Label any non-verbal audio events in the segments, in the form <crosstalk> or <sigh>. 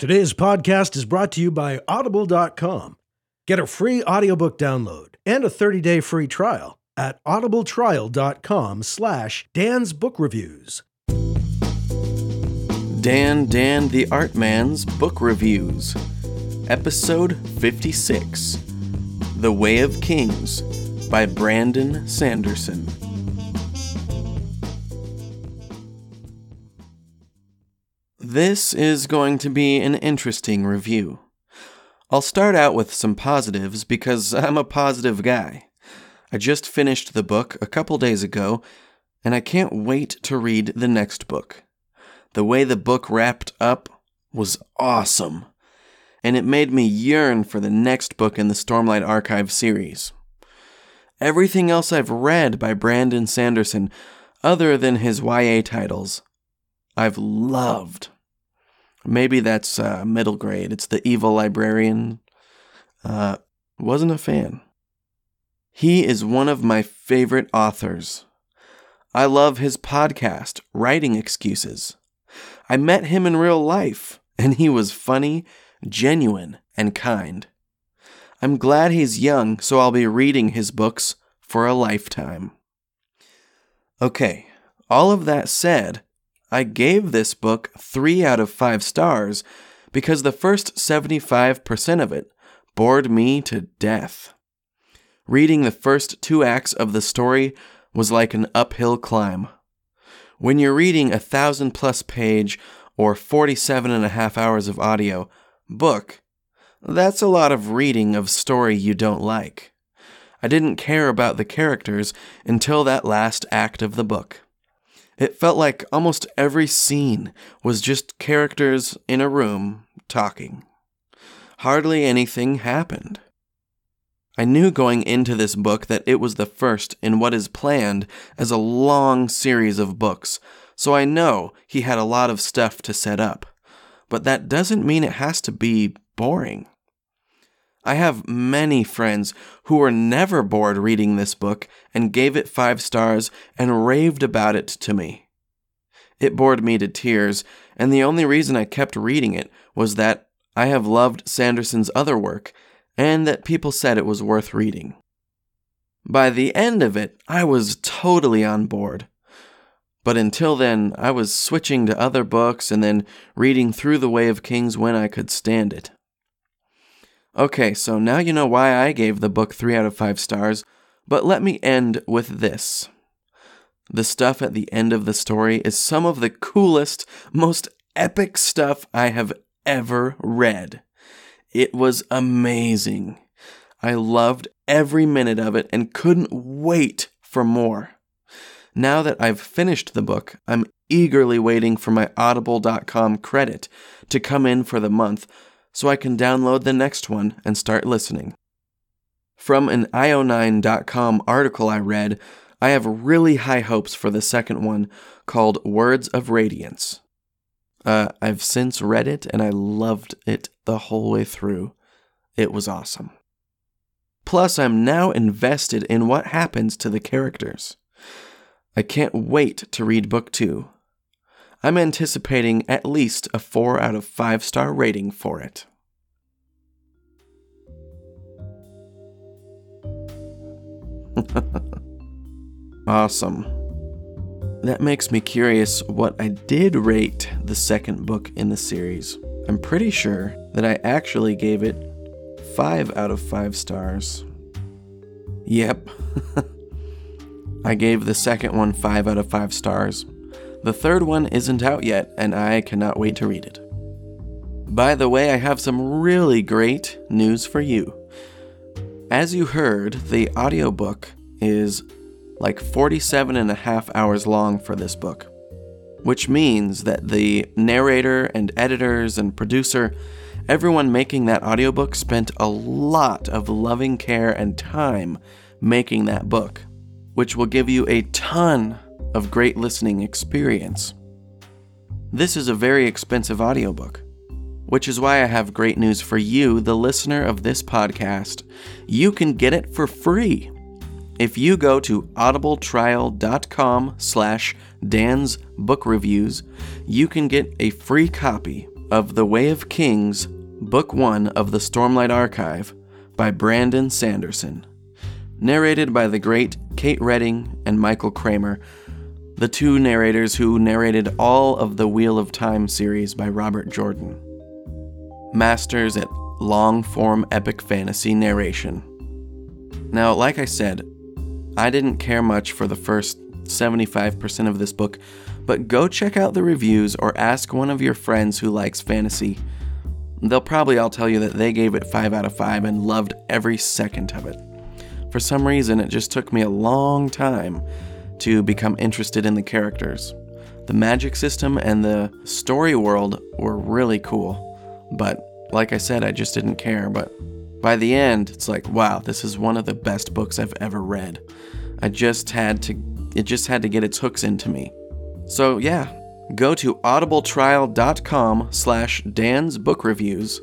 Today's podcast is brought to you by Audible.com. Get a free audiobook download and a 30-day free trial at audibletrial.com slash Dan's Book Reviews. Dan Dan the Art Man's Book Reviews, Episode 56 The Way of Kings by Brandon Sanderson. This is going to be an interesting review. I'll start out with some positives because <laughs> I'm a positive guy. I just finished the book a couple days ago, and I can't wait to read the next book. The way the book wrapped up was awesome, and it made me yearn for the next book in the Stormlight Archive series. Everything else I've read by Brandon Sanderson, other than his YA titles, I've loved. Maybe that's uh, middle grade. It's the evil librarian. Uh, wasn't a fan. He is one of my favorite authors. I love his podcast, Writing Excuses. I met him in real life, and he was funny, genuine, and kind. I'm glad he's young, so I'll be reading his books for a lifetime. Okay, all of that said, I gave this book 3 out of 5 stars because the first 75% of it bored me to death. Reading the first two acts of the story was like an uphill climb. When you're reading a thousand plus page or 47 and a half hours of audio book, that's a lot of reading of story you don't like. I didn't care about the characters until that last act of the book. It felt like almost every scene was just characters in a room talking. Hardly anything happened. I knew going into this book that it was the first in what is planned as a long series of books, so I know he had a lot of stuff to set up. But that doesn't mean it has to be boring. I have many friends who were never bored reading this book and gave it five stars and raved about it to me. It bored me to tears, and the only reason I kept reading it was that I have loved Sanderson's other work and that people said it was worth reading. By the end of it, I was totally on board. But until then, I was switching to other books and then reading through The Way of Kings when I could stand it. Okay, so now you know why I gave the book 3 out of 5 stars, but let me end with this. The stuff at the end of the story is some of the coolest, most epic stuff I have ever read. It was amazing. I loved every minute of it and couldn't wait for more. Now that I've finished the book, I'm eagerly waiting for my audible.com credit to come in for the month so I can download the next one and start listening. From an io9.com article I read, I have really high hopes for the second one called Words of Radiance. Uh, I've since read it and I loved it the whole way through. It was awesome. Plus, I'm now invested in what happens to the characters. I can't wait to read book two. I'm anticipating at least a 4 out of 5 star rating for it. <laughs> awesome. That makes me curious what I did rate the second book in the series. I'm pretty sure that I actually gave it 5 out of 5 stars. Yep. <laughs> I gave the second one 5 out of 5 stars. The third one isn't out yet, and I cannot wait to read it. By the way, I have some really great news for you. As you heard, the audiobook is like 47 and a half hours long for this book, which means that the narrator and editors and producer, everyone making that audiobook spent a lot of loving care and time making that book, which will give you a ton of great listening experience. This is a very expensive audiobook, which is why I have great news for you, the listener of this podcast. You can get it for free if you go to audibletrial.com slash Dan's Book Reviews, you can get a free copy of The Way of Kings, Book 1 of the Stormlight Archive by Brandon Sanderson. Narrated by the great Kate Reading and Michael Kramer, the two narrators who narrated all of the Wheel of Time series by Robert Jordan. Masters at long form epic fantasy narration. Now, like I said, I didn't care much for the first 75% of this book, but go check out the reviews or ask one of your friends who likes fantasy. They'll probably all tell you that they gave it 5 out of 5 and loved every second of it. For some reason, it just took me a long time to become interested in the characters. The magic system and the story world were really cool, but like I said, I just didn't care. But by the end, it's like, wow, this is one of the best books I've ever read. I just had to, it just had to get its hooks into me. So yeah, go to audibletrial.com slash Dan's Book Reviews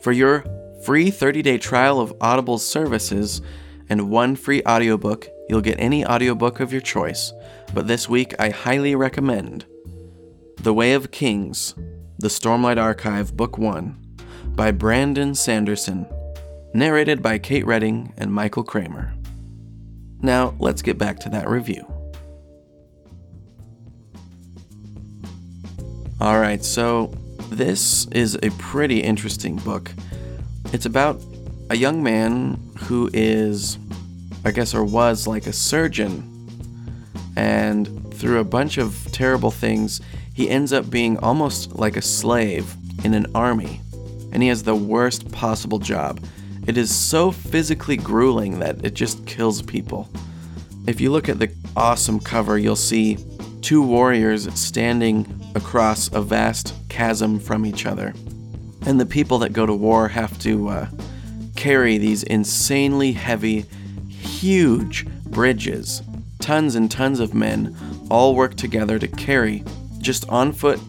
for your free 30-day trial of Audible's services and one free audiobook. You'll get any audiobook of your choice, but this week I highly recommend The Way of Kings, The Stormlight Archive, Book 1 by Brandon Sanderson, narrated by Kate Reading and Michael Kramer. Now, let's get back to that review. Alright, so this is a pretty interesting book. It's about a young man who is, I guess, or was like a surgeon, and through a bunch of terrible things, he ends up being almost like a slave in an army, and he has the worst possible job. It is so physically grueling that it just kills people. If you look at the awesome cover, you'll see two warriors standing across a vast chasm from each other. And the people that go to war have to uh, carry these insanely heavy, huge bridges. Tons and tons of men all work together to carry, just on foot,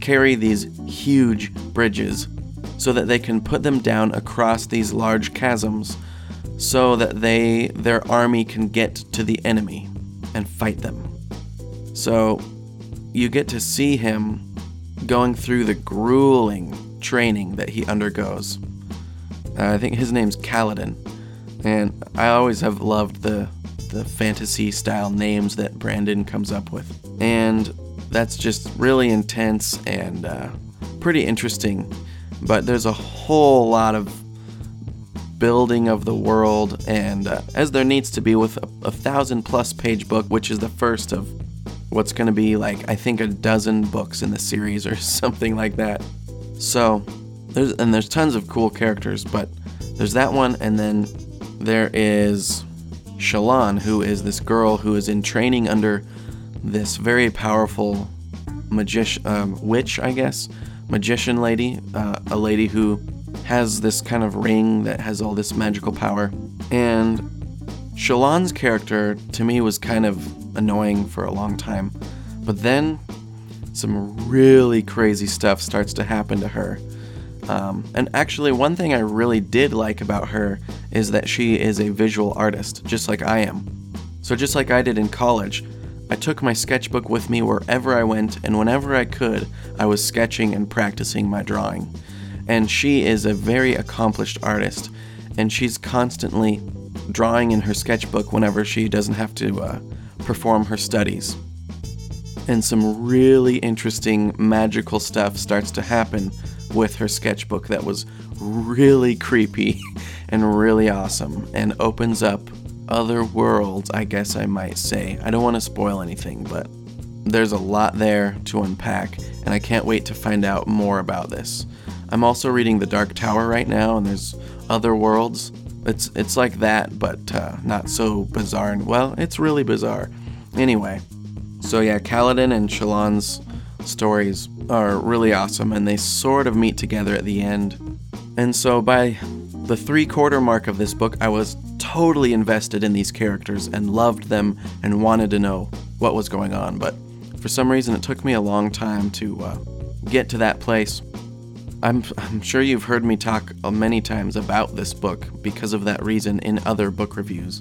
carry these huge bridges so that they can put them down across these large chasms so that they their army can get to the enemy and fight them. So you get to see him going through the grueling training that he undergoes. Uh, I think his name's Kaladin, and I always have loved the the fantasy style names that Brandon comes up with, and that's just really intense and uh, pretty interesting. But there's a whole lot of building of the world, and uh, as there needs to be with a, a thousand plus page book, which is the first of what's going to be like I think a dozen books in the series or <laughs> something like that. So there's and there's tons of cool characters, but there's that one, and then there is Shallan, who is this girl who is in training under this very powerful magician, um, witch, I guess, magician lady, uh, a lady who has this kind of ring that has all this magical power, and Shallan's character to me was kind of annoying for a long time. But then some really crazy stuff starts to happen to her. Um, and actually, one thing I really did like about her is that she is a visual artist, just like I am. So, just like I did in college, I took my sketchbook with me wherever I went, and whenever I could, I was sketching and practicing my drawing. And she is a very accomplished artist, and she's constantly drawing in her sketchbook whenever she doesn't have to uh, perform her studies. And some really interesting magical stuff starts to happen with her sketchbook that was really creepy <laughs> and really awesome and opens up other worlds, I guess I might say. I don't want to spoil anything, but there's a lot there to unpack, and I can't wait to find out more about this. I'm also reading The Dark Tower right now, and there's other worlds it's it's like that, but uh, not so bizarre. And well, it's really bizarre. Anyway, so yeah, Kaladin and Shallan's stories are really awesome, and they sort of meet together at the end. And so by the three quarter mark of this book, I was totally invested in these characters and loved them and wanted to know what was going on. But for some reason, it took me a long time to uh, get to that place. I'm, I'm sure you've heard me talk many times about this book because of that reason in other book reviews.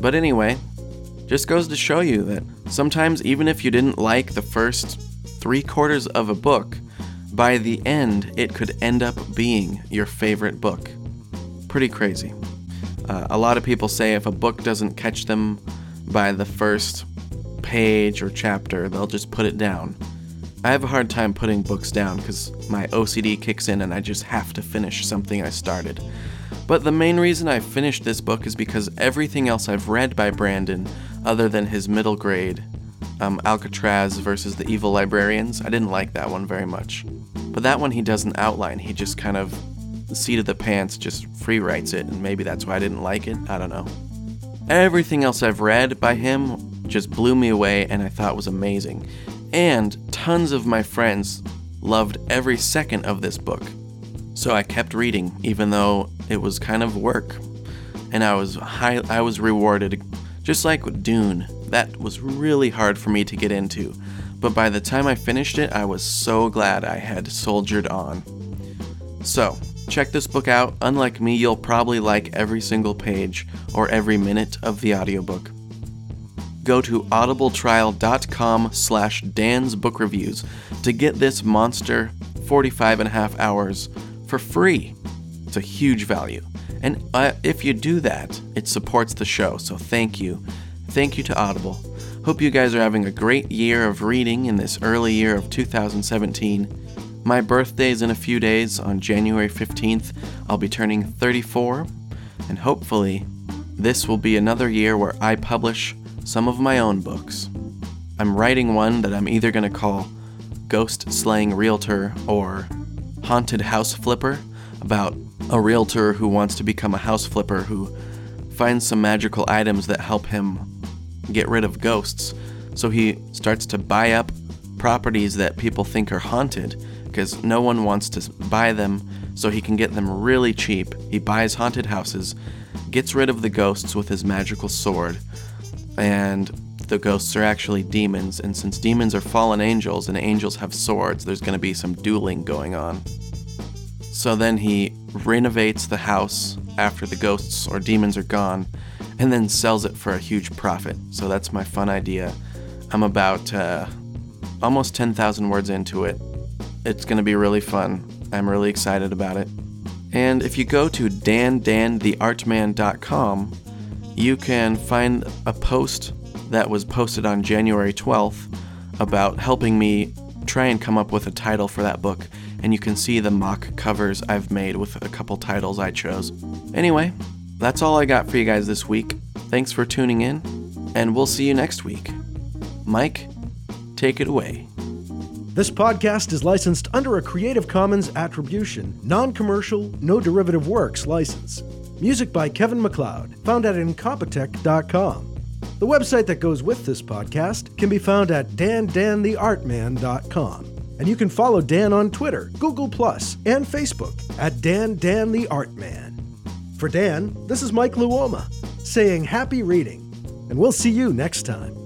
But anyway, just goes to show you that sometimes, even if you didn't like the first three quarters of a book, by the end, it could end up being your favorite book. Pretty crazy. Uh, a lot of people say if a book doesn't catch them by the first page or chapter, they'll just put it down. I have a hard time putting books down because my OCD kicks in and I just have to finish something I started. But the main reason I finished this book is because everything else I've read by Brandon, other than his middle grade, um, Alcatraz versus the Evil Librarians, I didn't like that one very much. But that one he doesn't outline, he just kind of, seat of the pants, just free writes it, and maybe that's why I didn't like it, I don't know. Everything else I've read by him just blew me away and I thought was amazing. And tons of my friends loved every second of this book. So I kept reading, even though it was kind of work. And I was high, I was rewarded, just like with Dune. That was really hard for me to get into, but by the time I finished it, I was so glad I had soldiered on. So, check this book out. Unlike me, you'll probably like every single page or every minute of the audiobook. Go to audibletrial.com slash Dan's Book Reviews to get this monster 45 and a half hours for free. It's a huge value. And uh, if you do that, it supports the show, so thank you. Thank you to Audible. Hope you guys are having a great year of reading in this early year of 2017. My birthday is in a few days. On January 15th, I'll be turning 34, and hopefully, this will be another year where I publish some of my own books. I'm writing one that I'm either going to call Ghost Slaying Realtor or Haunted House Flipper about a realtor who wants to become a house flipper who finds some magical items that help him get rid of ghosts. So he starts to buy up properties that people think are haunted because no one wants to buy them, so he can get them really cheap. He buys haunted houses, gets rid of the ghosts with his magical sword, and the ghosts are actually demons. And since demons are fallen angels and angels have swords, there's going to be some dueling going on. So then he renovates the house after the ghosts or demons are gone and then sells it for a huge profit. So that's my fun idea. I'm about uh, almost 10,000 words into it. It's going to be really fun. I'm really excited about it. And if you go to dandantheartman.com, you can find a post that was posted on January 12th about helping me try and come up with a title for that book. And you can see the mock covers I've made with a couple titles I chose. Anyway, that's all I got for you guys this week. Thanks for tuning in, and we'll see you next week. Mike, take it away. This podcast is licensed under a Creative Commons Attribution, Non Commercial, No Derivative Works license. Music by Kevin MacLeod, found at Incompetech.com. The website that goes with this podcast can be found at dandantheartman.com. And you can follow Dan on Twitter, Google, and Facebook at Dan For Dan, this is Mike Luoma saying happy reading, and we'll see you next time.